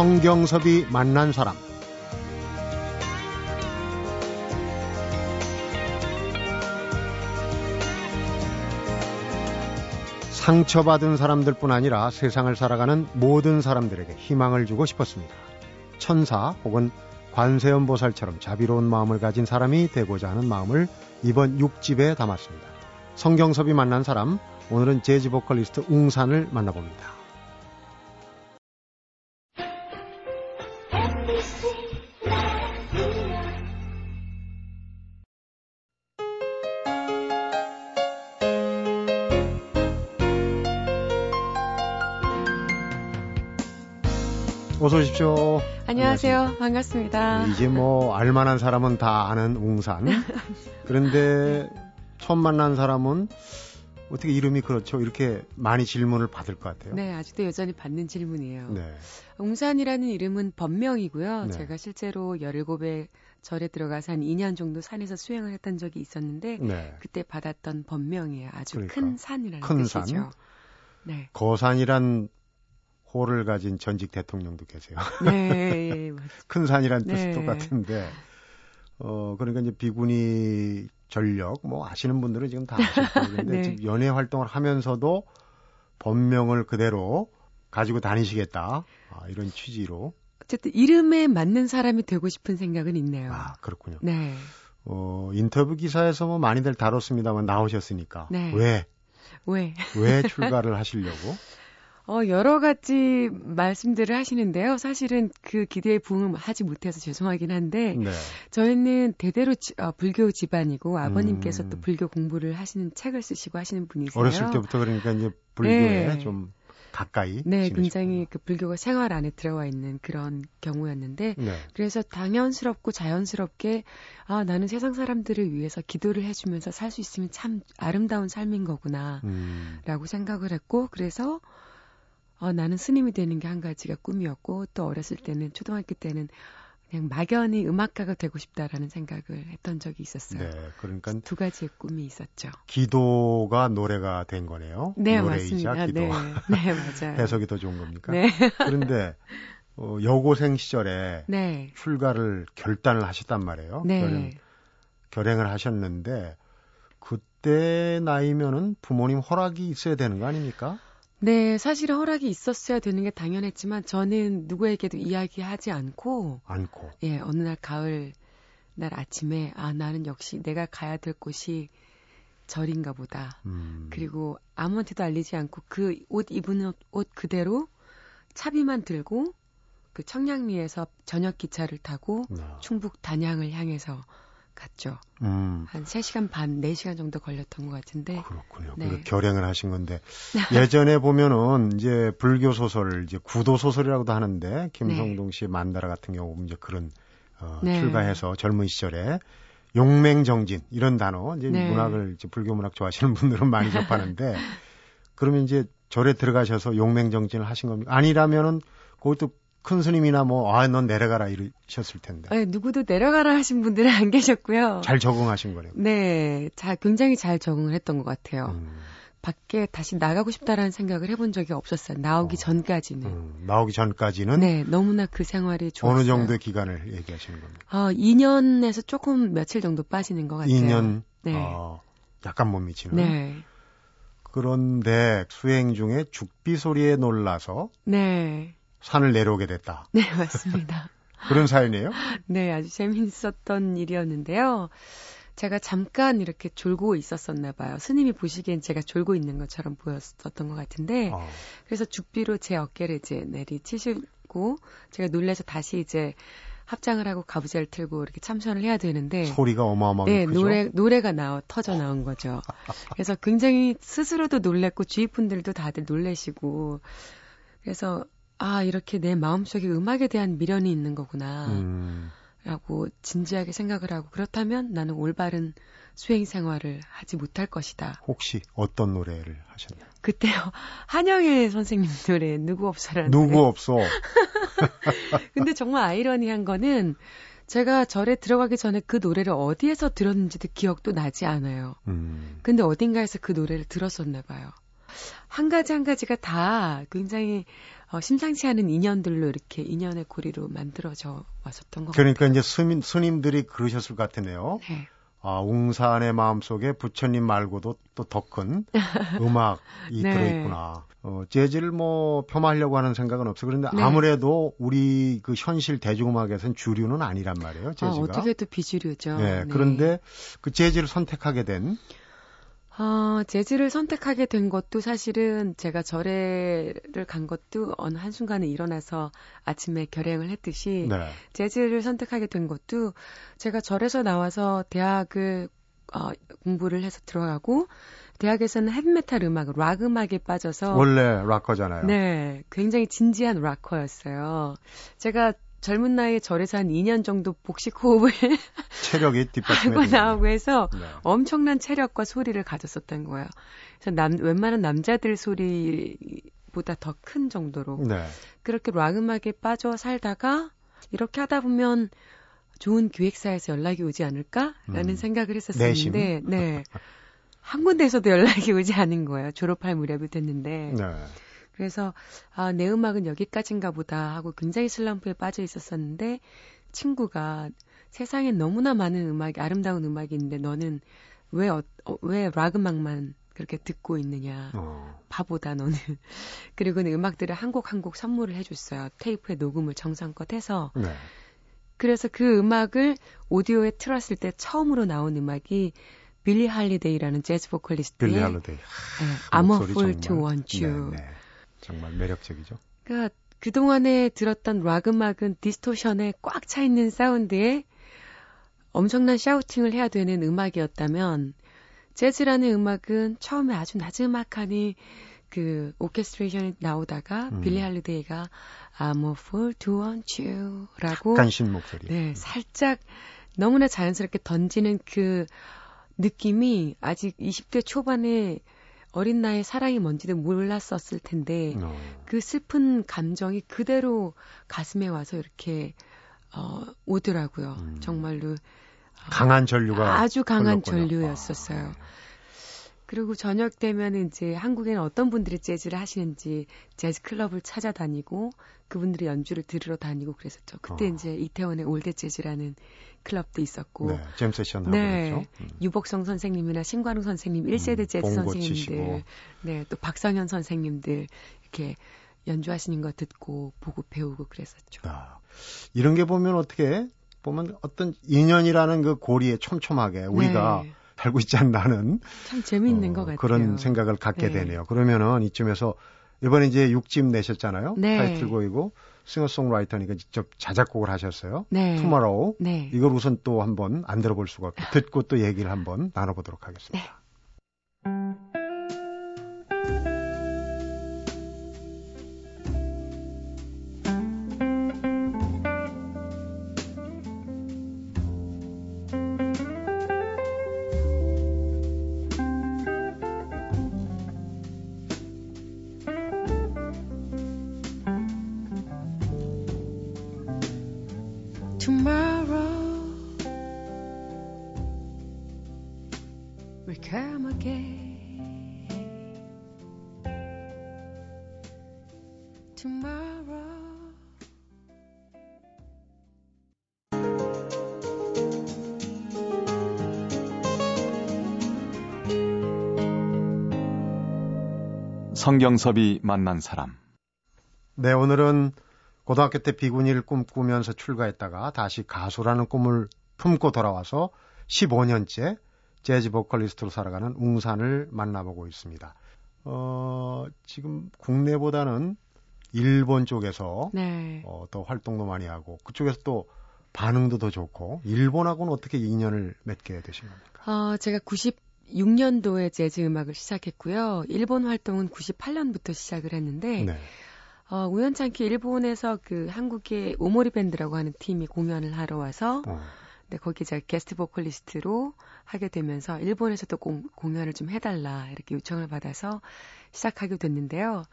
성경섭이 만난 사람 상처받은 사람들뿐 아니라 세상을 살아가는 모든 사람들에게 희망을 주고 싶었습니다. 천사 혹은 관세음 보살처럼 자비로운 마음을 가진 사람이 되고자 하는 마음을 이번 6집에 담았습니다. 성경섭이 만난 사람, 오늘은 재즈 보컬리스트 웅산을 만나봅니다. 어서 오십시오. 안녕하세요. 안녕하십니까. 반갑습니다. 이제 뭐 알만한 사람은 다 아는 웅산. 그런데 처음 만난 사람은 어떻게 이름이 그렇죠? 이렇게 많이 질문을 받을 것 같아요. 네, 아직도 여전히 받는 질문이에요. 네. 웅산이라는 이름은 법명이고요. 네. 제가 실제로 17에 절에 들어가서 한 2년 정도 산에서 수행을 했던 적이 있었는데 네. 그때 받았던 법명이에요. 아주 그러니까. 큰 산이라는 큰 뜻이죠. 산. 네. 거산이란 호를 가진 전직 대통령도 계세요. 네, 예, 큰 산이란 뜻이 네. 똑같은데, 어, 그러니까 이제 비구니 전력, 뭐 아시는 분들은 지금 다 아실 거예요. 데 네. 지금 연예 활동을 하면서도 본명을 그대로 가지고 다니시겠다. 아, 이런 취지로. 어쨌든 이름에 맞는 사람이 되고 싶은 생각은 있네요. 아, 그렇군요. 네. 어, 인터뷰 기사에서 뭐 많이들 다뤘습니다만 나오셨으니까. 네. 왜? 왜? 왜 출가를 하시려고? 어, 여러 가지 말씀들을 하시는데요. 사실은 그 기대에 부응하지 못해서 죄송하긴 한데, 네. 저희는 대대로 지, 어, 불교 집안이고, 아버님께서 음. 또 불교 공부를 하시는 책을 쓰시고 하시는 분이세요. 어렸을 때부터 그러니까 이제 불교에 네. 좀 가까이. 네, 지내시구나. 굉장히 그 불교가 생활 안에 들어와 있는 그런 경우였는데, 네. 그래서 당연스럽고 자연스럽게, 아, 나는 세상 사람들을 위해서 기도를 해주면서 살 수 있으면 참 아름다운 삶인 거구나, 음. 라고 생각을 했고, 그래서, 어, 나는 스님이 되는 게 한 가지가 꿈이었고 또 어렸을 때는 초등학교 때는 그냥 막연히 음악가가 되고 싶다라는 생각을 했던 적이 있었어요. 네, 그러니까 두 가지의 꿈이 있었죠. 기도가 노래가 된 거네요. 네, 노래이자 맞습니다. 기도. 네, 네, 맞아요. 해석이 더 좋은 겁니까? 네. 그런데 어, 여고생 시절에 네. 출가를 결단을 하셨단 말이에요. 네. 결행, 결행을 하셨는데 그때 나이면은 부모님 허락이 있어야 되는 거 아닙니까? 네, 사실은 허락이 있었어야 되는 게 당연했지만 저는 누구에게도 이야기하지 않고 않고 예, 어느 날 가을 날 아침에 아 나는 역시 내가 가야 될 곳이 절인가 보다. 음. 그리고 아무한테도 알리지 않고 그 옷 입은 옷, 옷 그대로 차비만 들고 그 청량리에서 저녁 기차를 타고 네. 충북 단양을 향해서 갔죠. 음. 한 3시간 반, 4시간 정도 걸렸던 것 같은데. 그렇군요. 네. 결행을 하신 건데 예전에 보면은 이제 불교 소설 이제 구도 소설이라고도 하는데 김성동 씨의 만다라 같은 경우 이제 그런 어, 네. 출가해서 젊은 시절에 용맹정진 이런 단어 이제 네. 문학을 이제 불교 문학 좋아하시는 분들은 많이 접하는데 그러면 이제 절에 들어가셔서 용맹정진을 하신 겁니까? 아니라면은 그것도 큰 스님이나 뭐, 아, 넌 내려가라 이러셨을 텐데. 네, 누구도 내려가라 하신 분들은 안 계셨고요. 잘 적응하신 거네요. 네, 잘, 굉장히 잘 적응을 했던 것 같아요. 음. 밖에 다시 나가고 싶다라는 생각을 해본 적이 없었어요. 나오기 어. 전까지는. 음, 나오기 전까지는? 네, 너무나 그 생활이 좋았어요. 어느 정도의 기간을 얘기하시는 겁니까? 어, 2년에서 조금 며칠 정도 빠지는 것 같아요. 2년? 네. 어, 약간 못 미치는? 네. 그런데 수행 중에 죽비 소리에 놀라서 네. 산을 내려오게 됐다. 네, 맞습니다. 그런 사연이에요? 네, 아주 재미있었던 일이었는데요. 제가 잠깐 이렇게 졸고 있었었나 봐요. 스님이 보시기엔 제가 졸고 있는 것처럼 보였었던 것 같은데, 어. 그래서 죽비로 제 어깨를 이제 내리치시고, 제가 놀래서 다시 이제 합장을 하고 가부제를 틀고 이렇게 참선을 해야 되는데 소리가 어마어마하게 네, 크죠? 노래 노래가 나와 터져 나온 거죠. 그래서 굉장히 스스로도 놀랬고 주위 분들도 다들 놀래시고 그래서 아, 이렇게 내 마음속에 음악에 대한 미련이 있는 거구나. 음. 라고 진지하게 생각을 하고 그렇다면 나는 올바른 수행 생활을 하지 못할 것이다. 혹시 어떤 노래를 하셨나요? 그때요. 한영애 선생님 노래 누구 없어라는 누구 노래. 없어. 근데 정말 아이러니한 거는 제가 절에 들어가기 전에 그 노래를 어디에서 들었는지도 기억도 나지 않아요. 음. 근데 어딘가에서 그 노래를 들었었나 봐요. 한 가지 한 가지가 다 굉장히 어, 심상치 않은 인연들로 이렇게 인연의 고리로 만들어져 왔었던 것 그러니까 같아요. 이제 스님, 스님들이 그러셨을 것 같으네요. 네. 아, 웅산의 마음속에 부처님 말고도 또 더 큰 음악이 네. 들어있구나. 어, 재즈를 뭐 폄하하려고 하는 생각은 없어. 그런데 네. 아무래도 우리 그 현실 대중음악에서는 주류는 아니란 말이에요. 아, 재즈가. 아, 어떻게 또 비주류죠. 네, 네. 그런데 그 재즈를 선택하게 된 어, 재즈를 선택하게 된 것도 사실은 제가 절에를 간 것도 어느 한순간에 일어나서 아침에 결행을 했듯이 네. 재즈를 선택하게 된 것도 제가 절에서 나와서 대학을 어, 공부를 해서 들어가고 대학에서는 헤비메탈 음악, 락 음악에 빠져서 원래 락커잖아요. 네, 굉장히 진지한 락커였어요. 제가 젊은 나이에 절에서 한 2년 정도 복식 호흡을 체력이 하고 나오고 해서 네. 엄청난 체력과 소리를 가졌었던 거예요. 그래서 남 웬만한 남자들 소리보다 더 큰 정도로 네. 그렇게 락 음악에 빠져 살다가 이렇게 하다 보면 좋은 기획사에서 연락이 오지 않을까라는 음. 생각을 했었었는데 네. 한 군데에서도 연락이 오지 않은 거예요. 졸업할 무렵이 됐는데. 네. 그래서 아, 내 음악은 여기까지인가 보다 하고 굉장히 슬럼프에 빠져 있었었는데 친구가 세상에 너무나 많은 음악이 아름다운 음악이 있는데 너는 왜 어, 어, 왜 락 음악만 그렇게 듣고 있느냐. 어. 바보다 너는. 그리고는 음악들을 한 곡 한 곡 선물을 해줬어요. 테이프에 녹음을 정성껏 해서. 네. 그래서 그 음악을 오디오에 틀었을 때 처음으로 나온 음악이 빌리 할리데이라는 재즈 보컬리스트의 빌리 할리데이. 네, I'm a fool to want you. 네, 네. 정말 매력적이죠. 그러니까 그동안에 들었던 락 음악은 distortion에 꽉 차 있는 사운드에 엄청난 shouting을 해야 되는 음악이었다면 재즈라는 음악은 처음에 아주 나즈막하니 그 오케스트레이션이 나오다가 음. 빌리 할리데이가 I'm a fool to want you라고 간신 목소리. 네, 살짝 너무나 자연스럽게 던지는 그 느낌이 아직 20대 초반에 어린 나이에 사랑이 뭔지도 몰랐었을 텐데 어. 그 슬픈 감정이 그대로 가슴에 와서 이렇게 어 오더라고요. 음. 정말로 강한 전류가 아주 강한 전류였었어요. 아, 네. 그리고 저녁 되면 이제 한국에는 어떤 분들이 재즈를 하시는지 재즈 클럽을 찾아다니고 그분들이 연주를 들으러 다니고 그랬었죠. 그때 어. 이제 이태원의 All That Jazz라는 클럽도 있었고. 네, 잼 세션 하고 네, 그렇죠. 음. 유복성 선생님이나 신관우 선생님, 1세대 음, 재즈 선생님들, 치시고. 네, 또 박성현 선생님들 이렇게 연주하시는 거 듣고 보고 배우고 그랬었죠. 아, 이런 게 보면 어떻게 보면 어떤 인연이라는 그 고리에 촘촘하게 우리가 네. 달고 있지 않나는 참 재미있는 어, 것 같아요. 그런 생각을 갖게 네. 되네요. 그러면은 이쯤에서 이번에 이제 6집 내셨잖아요. 네. 타이틀곡이고 싱어송라이터니까 직접 자작곡을 하셨어요. 네. Tomorrow. 네. 이걸 우선 또 한번 안 들어볼 수가 없고 듣고 또 얘기를 한번 나눠보도록 하겠습니다. 네. 성경섭이 만난 사람. 네, 오늘은 고등학교 때 비구니를 꿈꾸면서 출가했다가 다시 가수라는 꿈을 품고 돌아와서 15년째 재즈 보컬리스트로 살아가는 웅산을 만나보고 있습니다. 어, 지금 국내보다는 일본 쪽에서 네. 어, 더 활동도 많이 하고 그쪽에서 또 반응도 더 좋고 일본하고는 어떻게 인연을 맺게 되신 겁니까? 어, 제가 90 96년도에 재즈 음악을 시작했고요. 일본 활동은 98년부터 시작을 했는데 네. 어, 우연찮게 일본에서 그 한국의 오모리 밴드라고 하는 팀이 공연을 하러 와서 어. 네, 거기 제가 게스트 보컬리스트로 하게 되면서 일본에서도 공, 공연을 좀 해달라 이렇게 요청을 받아서 시작하게 됐는데요.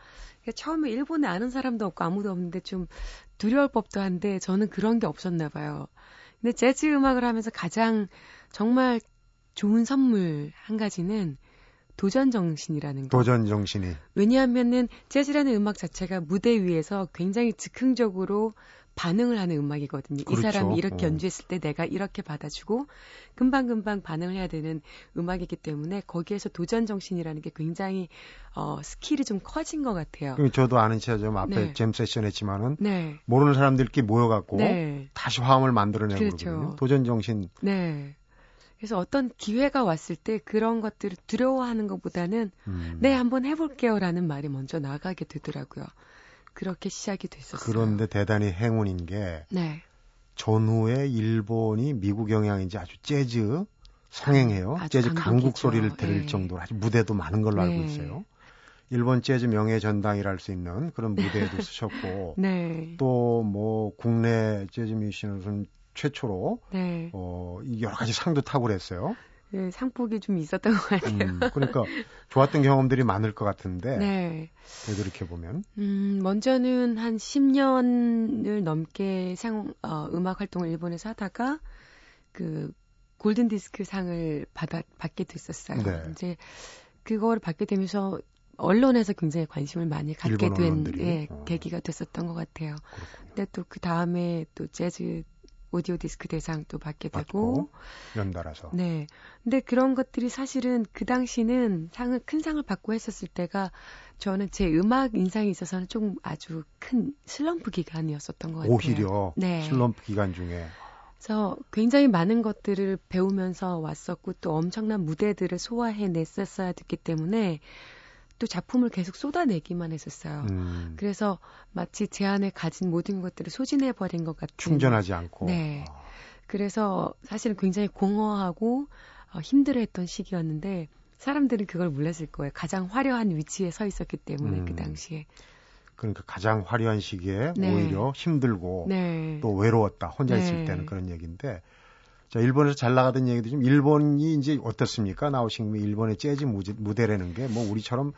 처음에 일본에 아는 사람도 없고 아무도 없는데 좀 두려울 법도 한데 저는 그런 게 없었나 봐요. 근데 재즈 음악을 하면서 가장 정말 좋은 선물 한 가지는 도전 정신이라는 거. 도전 정신이. 왜냐하면은 재즈라는 음악 자체가 무대 위에서 굉장히 즉흥적으로 반응을 하는 음악이거든요. 그렇죠. 이 사람이 이렇게 어. 연주했을 때 내가 이렇게 받아주고 금방금방 반응을 해야 되는 음악이기 때문에 거기에서 도전 정신이라는 게 굉장히 어, skill이 좀 커진 것 같아요. 저도 아는 체가 좀 앞에 네. 잼 세션 했지만은 네. 모르는 사람들끼리 모여갖고 네. 다시 화음을 만들어내고 그렇죠. 도전 정신. 네. 그래서 어떤 기회가 왔을 때 그런 것들을 두려워하는 것보다는 음. 네 한번 해볼게요라는 말이 먼저 나가게 되더라고요. 그렇게 시작이 됐었어요. 그런데 대단히 행운인 게 네. 전후에 일본이 미국 영향인지 아주 재즈 성행해요. 아주 재즈 강국 소리를 들을 네. 정도로 아주 무대도 많은 걸로 네. 알고 있어요. 일본 재즈 명예 전당이랄 수 있는 그런 무대도 쓰셨고 네. 또뭐 국내 재즈 뮤지션으로는 최초로 네. 어 여러 가지 상도 타고 그랬어요. 네, 상복이 좀 있었던 것 같아요. 음, 그러니까 좋았던 경험들이 많을 것 같은데. 네. 되돌이켜 보면. 음, 먼저는 한 10년을 넘게 상, 어, 음악 활동을 일본에서 하다가 그 골든 디스크 상을 받아 받게 됐었어요. 네. 이제 그거를 받게 되면서 언론에서 굉장히 관심을 많이 갖게 된 예, 어. 계기가 됐었던 것 같아요. 그렇군요. 근데 또 그 다음에 또 재즈 오디오 디스크 대상도 받게 되고 연달아서. 네. 근데 그런 것들이 사실은 그 당시는 상을 큰 상을 받고 했었을 때가 저는 제 음악 인상에 있어서는 좀 아주 큰 슬럼프 기간이었었던 것 같아요. 오히려 네. 슬럼프 기간 중에. 그래서 굉장히 많은 것들을 배우면서 왔었고 또 엄청난 무대들을 소화해 냈었어야 됐기 때문에 또 작품을 계속 쏟아내기만 했었어요. 음. 그래서 마치 제 안에 가진 모든 것들을 소진해 버린 것 같은. 충전하지 않고. 네. 아. 그래서 사실은 굉장히 공허하고 어, 힘들어했던 시기였는데 사람들은 그걸 몰랐을 거예요. 가장 화려한 위치에 서 있었기 때문에 그 음. 그 당시에. 그러니까 가장 화려한 시기에 네. 오히려 힘들고 네. 또 외로웠다. 혼자 네. 있을 때는 그런 얘기인데 자, 일본에서 잘 나가던 얘기도 좀 일본이 이제 어떻습니까? 나오신 게 일본의 재즈 무대라는 게 뭐 우리처럼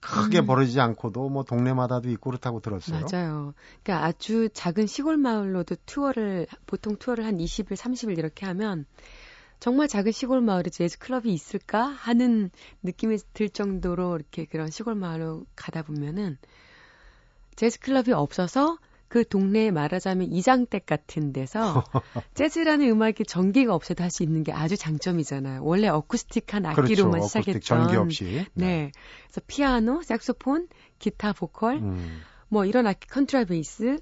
크게 음. 벌어지지 않고도 뭐 동네마다도 있고 그렇다고 들었어요. 맞아요. 그러니까 아주 작은 시골 마을로도 투어를 보통 투어를 한 20일, 30일 이렇게 하면 정말 작은 시골 마을에 재즈 클럽이 있을까 하는 느낌이 들 정도로 이렇게 그런 시골 마을로 가다 보면은 재즈 클럽이 없어서 그 동네에 말하자면 이장댁 같은 데서 재즈라는 음악이 전기가 없어도 할 수 있는 게 아주 장점이잖아요. 원래 어쿠스틱한 악기로만 그렇죠. 시작했던 전기 없이. 네. 네. 그래서 피아노, 색소폰, 기타, 보컬, 음. 뭐 이런 악기 콘트라베이스.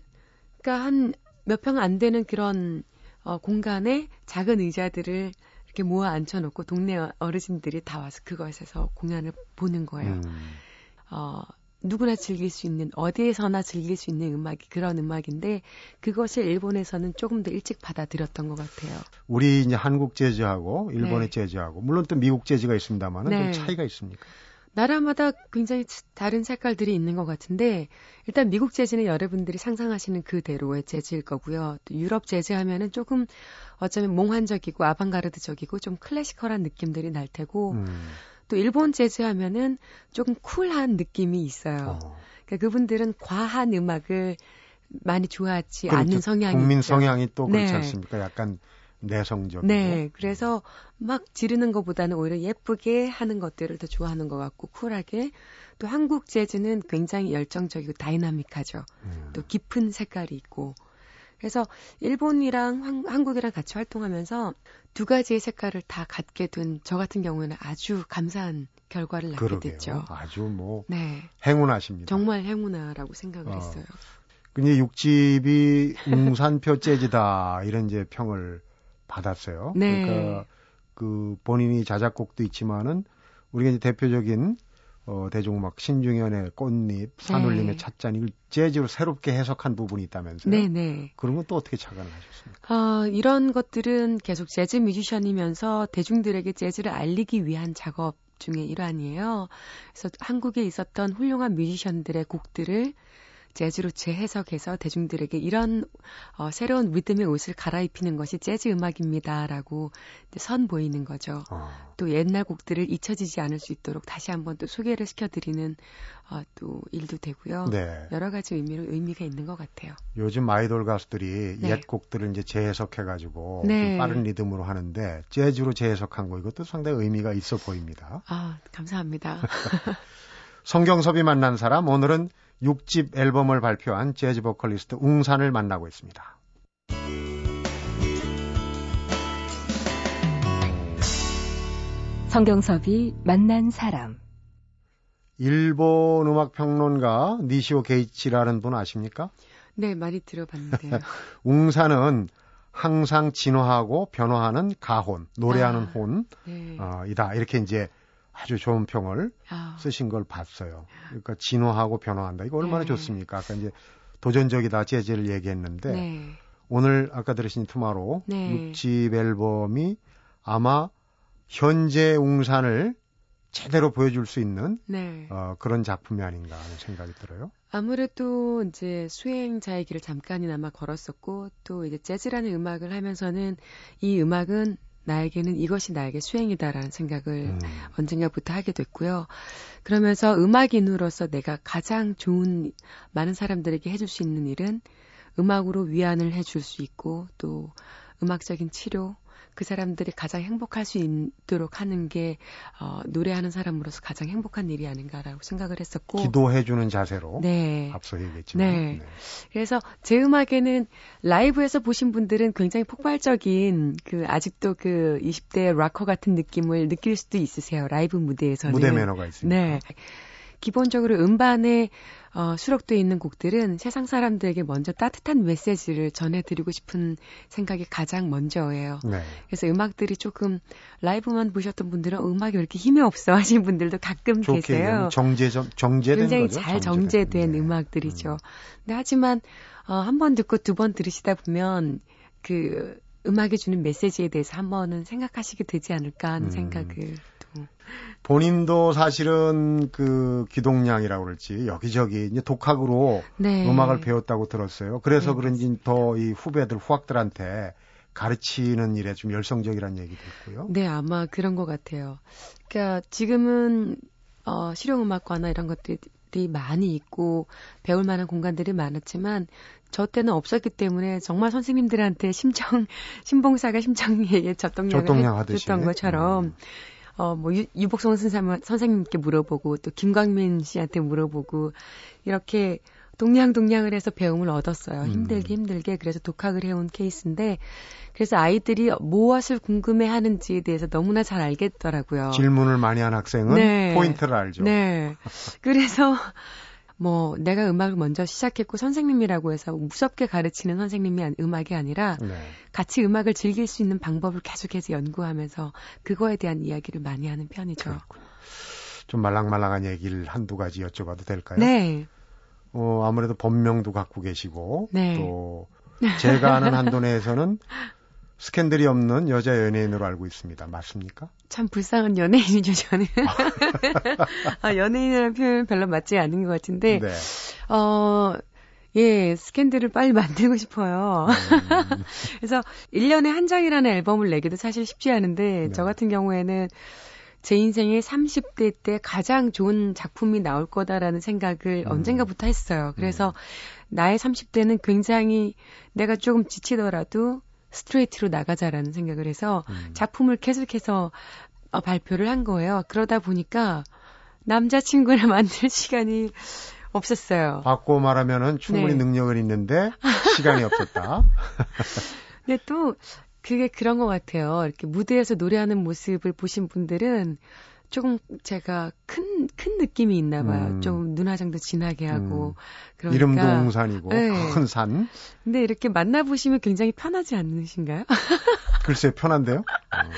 그러니까 한 몇 평 안 되는 그런 어, 공간에 작은 의자들을 이렇게 모아 앉혀놓고 동네 어르신들이 다 와서 그것에서 공연을 보는 거예요. 음. 어, 누구나 즐길 수 있는 어디에서나 즐길 수 있는 음악이 그런 음악인데 그것을 일본에서는 조금 더 일찍 받아들였던 것 같아요. 우리 이제 한국 재즈하고 일본의 네. 재즈하고 물론 또 미국 재즈가 있습니다만은 네. 좀 차이가 있습니까? 나라마다 굉장히 다른 색깔들이 있는 것 같은데 일단 미국 재즈는 여러분들이 상상하시는 그대로의 재즈일 거고요. 또 유럽 재즈 하면은 조금 어쩌면 몽환적이고 아방가르드적이고 좀 클래시컬한 느낌들이 날 테고 음. 또 일본 재즈 하면은 조금 쿨한 느낌이 있어요. 어. 그러니까 그분들은 과한 음악을 많이 좋아하지 그렇죠. 않는 성향이 국민 있죠. 성향이 또 그렇지 네. 않습니까? 약간 내성적이고. 네, 그래서 막 지르는 것보다는 오히려 예쁘게 하는 것들을 더 좋아하는 것 같고 쿨하게 또 한국 재즈는 굉장히 열정적이고 다이나믹하죠. 음. 또 깊은 색깔이 있고 그래서 일본이랑 황, 한국이랑 같이 활동하면서 두 가지의 색깔을 다 갖게 된 저 같은 경우에는 아주 감사한 결과를 낳게 그러게요. 됐죠. 아주 뭐 네. 행운하십니다. 정말 행운아라고 생각을 어. 했어요. 근데 육집이 웅산표 재즈다 이런 이제 평을 받았어요. 네. 그러니까 그 본인이 자작곡도 있지만은 우리가 이제 대표적인 어, 대중음악 신중현의 꽃잎, 산울림의 네. 찻잔 이걸 재즈로 새롭게 해석한 부분이 있다면서요? 네네. 네. 그런 건 또 어떻게 착안을 하셨습니까? 어, 이런 것들은 계속 재즈 뮤지션이면서 대중들에게 재즈를 알리기 위한 작업 중의 일환이에요. 그래서 한국에 있었던 훌륭한 뮤지션들의 곡들을 재즈로 재해석해서 대중들에게 이런 어, 새로운 리듬의 옷을 갈아입히는 것이 재즈 음악입니다라고 선보이는 거죠. 어. 또 옛날 곡들을 잊혀지지 않을 수 있도록 다시 한번 또 소개를 시켜드리는 어, 또 일도 되고요. 네. 여러 가지 의미로 의미가 있는 것 같아요. 요즘 아이돌 가수들이 네. 옛 곡들을 이제 재해석해가지고 네. 빠른 리듬으로 하는데 재즈로 재해석한 거 이것도 상당히 의미가 있어 보입니다. 아 감사합니다. 성경섭이 만난 사람 오늘은 6집 앨범을 발표한 재즈 보컬리스트 웅산을 만나고 있습니다. 성경섭이 만난 사람 일본 음악 평론가 니시오 게이치라는 분 아십니까? 네, 많이 들어봤는데요. 웅산은 항상 진화하고 변화하는 가혼, 노래하는 아, 혼, 네. 어, 이다. 이렇게 이제 아주 좋은 평을 아. 쓰신 걸 봤어요. 그러니까 진화하고 변화한다. 이거 얼마나 네. 좋습니까? 아까 이제 도전적이다 재즈를 얘기했는데 네. 오늘 아까 들으신 투마로 네. 6집 앨범이 아마 현재 웅산을 제대로 보여줄 수 있는 네. 어, 그런 작품이 아닌가 하는 생각이 들어요. 아무래도 이제 수행자의 길을 잠깐이나마 걸었었고 또 이제 재즈라는 음악을 하면서는 이 음악은 나에게는 이것이 나에게 수행이다라는 생각을 음. 언젠가부터 하게 됐고요. 그러면서 음악인으로서 내가 가장 좋은 많은 사람들에게 해줄 수 있는 일은 음악으로 위안을 해줄 수 있고 또 음악적인 치료 그 사람들이 가장 행복할 수 있도록 하는 게 어, 노래하는 사람으로서 가장 행복한 일이 아닌가라고 생각을 했었고 기도해주는 자세로 네. 앞서 얘기했지만 네. 네. 그래서 제 음악에는 라이브에서 보신 분들은 굉장히 폭발적인 그 아직도 그 20대 락커 같은 느낌을 느낄 수도 있으세요 라이브 무대에서는 무대 매너가 있습니다. 네. 기본적으로 음반에 어, 수록되어 있는 곡들은 세상 사람들에게 먼저 따뜻한 메시지를 전해드리고 싶은 생각이 가장 먼저예요. 네. 그래서 음악들이 조금 라이브만 보셨던 분들은 음악이 왜 이렇게 힘이 없어 하시는 분들도 가끔 계세요. 정제 정제된 굉장히 거죠? 잘 정제된, 네. 음악들이죠. 음. 근데 하지만 어, 한 번 듣고 두 번 들으시다 보면 그 음악이 주는 메시지에 대해서 한 번은 생각하시게 되지 않을까 하는 음. 생각을 본인도 사실은 그 기동량이라고 그럴지 여기저기 이제 독학으로 네. 음악을 배웠다고 들었어요. 그래서 네, 그런지 더 이 후배들 후학들한테 가르치는 일에 좀 열성적이라는 얘기도 있고요. 네, 아마 그런 것 같아요. 그러니까 지금은 어, 실용음악과나 이런 것들이 많이 있고 배울 만한 공간들이 많았지만 저 때는 없었기 때문에 정말 선생님들한테 심청 신봉사가 심청에 젖동량을 해줬던 것처럼 음. 어, 뭐, 유, 유복성 선생, 선생님께 물어보고, 또 김광민 씨한테 물어보고, 이렇게 동냥동냥을 해서 배움을 얻었어요. 음. 힘들게 힘들게. 그래서 독학을 해온 케이스인데, 그래서 아이들이 무엇을 궁금해 하는지에 대해서 너무나 잘 알겠더라고요. 질문을 많이 한 학생은 네. 포인트를 알죠. 네. 그래서, 뭐 내가 음악을 먼저 시작했고 선생님이라고 해서 무섭게 가르치는 선생님이 음악이 아니라 네. 같이 음악을 즐길 수 있는 방법을 계속해서 연구하면서 그거에 대한 이야기를 많이 하는 편이죠. 그렇군요. 좀 말랑말랑한 얘기를 한두 가지 여쭤봐도 될까요? 네. 어, 아무래도 본명도 갖고 계시고 네. 또 제가 아는 한도 내에서는 스캔들이 없는 여자 연예인으로 알고 있습니다. 맞습니까? 참 불쌍한 연예인이죠, 저는. 아, 연예인이라는 표현 별로 맞지 않은 것 같은데, 네. 어, 예, 스캔들을 빨리 만들고 싶어요. 음. 그래서 1년에 한 장이라는 앨범을 내기도 사실 쉽지 않은데, 네. 저 같은 경우에는 제 인생의 30대 때 가장 좋은 작품이 나올 거다라는 생각을 음. 언젠가부터 했어요. 그래서 음. 나의 30대는 굉장히 내가 조금 지치더라도 스트레이트로 나가자라는 생각을 해서 음. 작품을 계속해서 어, 발표를 한 거예요. 그러다 보니까 남자친구를 만들 시간이 없었어요. 바꿔 말하면은 충분히 네. 능력은 있는데 시간이 없었다. 근데 또 그게 그런 것 같아요. 이렇게 무대에서 노래하는 모습을 보신 분들은 조금 제가 큰, 큰 느낌이 있나 봐요. 음. 좀 눈화장도 진하게 하고. 음. 그러니까. 이름도 웅산이고, 네. 큰 산. 근데 이렇게 만나보시면 굉장히 편하지 않으신가요? 글쎄, 편한데요? 어.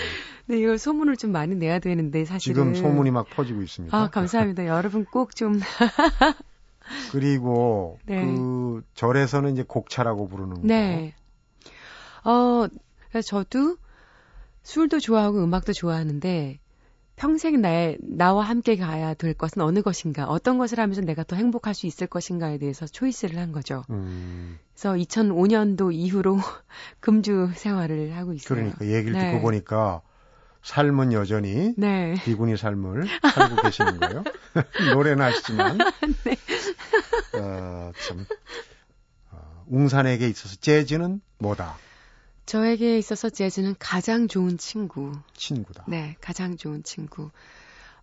네, 이걸 소문을 좀 많이 내야 되는데, 사실은. 지금 소문이 막 퍼지고 있습니다. 아, 감사합니다. 여러분 꼭 좀. 그리고, 네. 그, 절에서는 이제 곡차라고 부르는 거. 네. 어, 저도 술도 좋아하고 음악도 좋아하는데, 평생 나 나와 함께 가야 될 것은 어느 것인가, 어떤 것을 하면서 내가 더 행복할 수 있을 것인가에 대해서 초이스를 한 거죠. 음. 그래서 2005년도 이후로 금주 생활을 하고 있어요. 그러니까 얘기를 네. 듣고 보니까 삶은 여전히 네. 비구니 삶을 살고 계시는 거예요. 노래는 하시지만 네. 어, 참 어, 웅산에게 있어서 재즈는 뭐다? 저에게 있어서 재즈는 가장 좋은 친구. 친구다. 네, 가장 좋은 친구.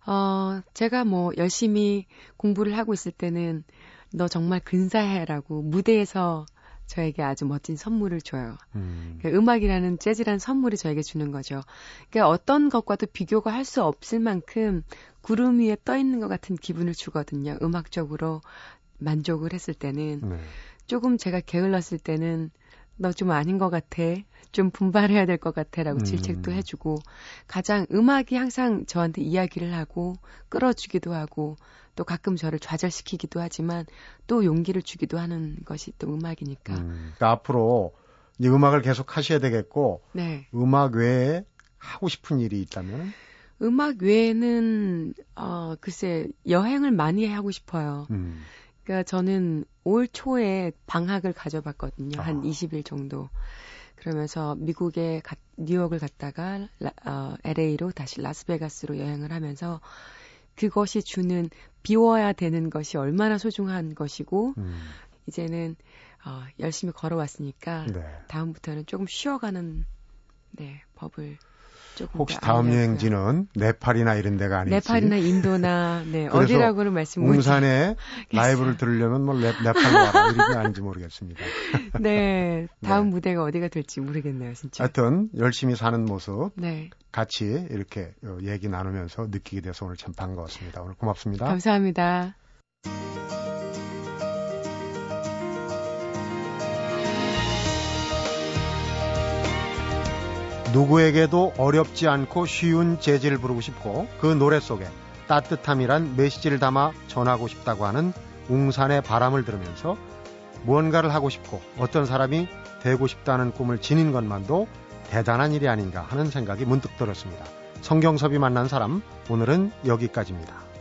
어, 제가 뭐 열심히 공부를 하고 있을 때는 너 정말 근사해라고 무대에서 저에게 아주 멋진 선물을 줘요. 음. 그러니까 음악이라는 재즈라는 선물이 저에게 주는 거죠. 그러니까 어떤 것과도 비교가 할 수 없을 만큼 구름 위에 떠 있는 것 같은 기분을 주거든요. 음악적으로 만족을 했을 때는. 네. 조금 제가 게을렀을 때는 너 좀 아닌 것 같아. 좀 분발해야 될 것 같아라고 음. 질책도 해주고 가장 음악이 항상 저한테 이야기를 하고 끌어주기도 하고 또 가끔 저를 좌절시키기도 하지만 또 용기를 주기도 하는 것이 또 음악이니까. 음. 그러니까 앞으로 이제 음악을 계속 하셔야 되겠고 네. 음악 외에 하고 싶은 일이 있다면? 음악 외에는 어 글쎄 여행을 많이 하고 싶어요. 음. 그러니까 저는 올 초에 방학을 가져봤거든요. 아. 한 20일 정도. 그러면서 미국에 가, 뉴욕을 갔다가 라, 어, LA로 다시 라스베가스로 여행을 하면서 그것이 주는 비워야 되는 것이 얼마나 소중한 것이고 음. 이제는 어, 열심히 걸어왔으니까 네. 다음부터는 조금 쉬어가는 네 법을 혹시 다음 알려고요. 여행지는 네팔이나 이런 데가 아닐지. 네팔이나 인도나 네 어디라고는 말씀 못. 웅산에 라이브를 들으려면 뭐 네, 네팔로 와라 이런 게 아닌지 모르겠습니다. 네 다음 네. 무대가 어디가 될지 모르겠네요 진짜. 하여튼 열심히 사는 모습 네. 같이 이렇게 어, 얘기 나누면서 느끼게 돼서 오늘 참 반가웠습니다. 오늘 고맙습니다. 감사합니다. 누구에게도 어렵지 않고 쉬운 재즈를 부르고 싶고 그 노래 속에 따뜻함이란 메시지를 담아 전하고 싶다고 하는 웅산의 바람을 들으면서 무언가를 하고 싶고 어떤 사람이 되고 싶다는 꿈을 지닌 것만도 대단한 일이 아닌가 하는 생각이 문득 들었습니다. 성경섭이 만난 사람 오늘은 여기까지입니다.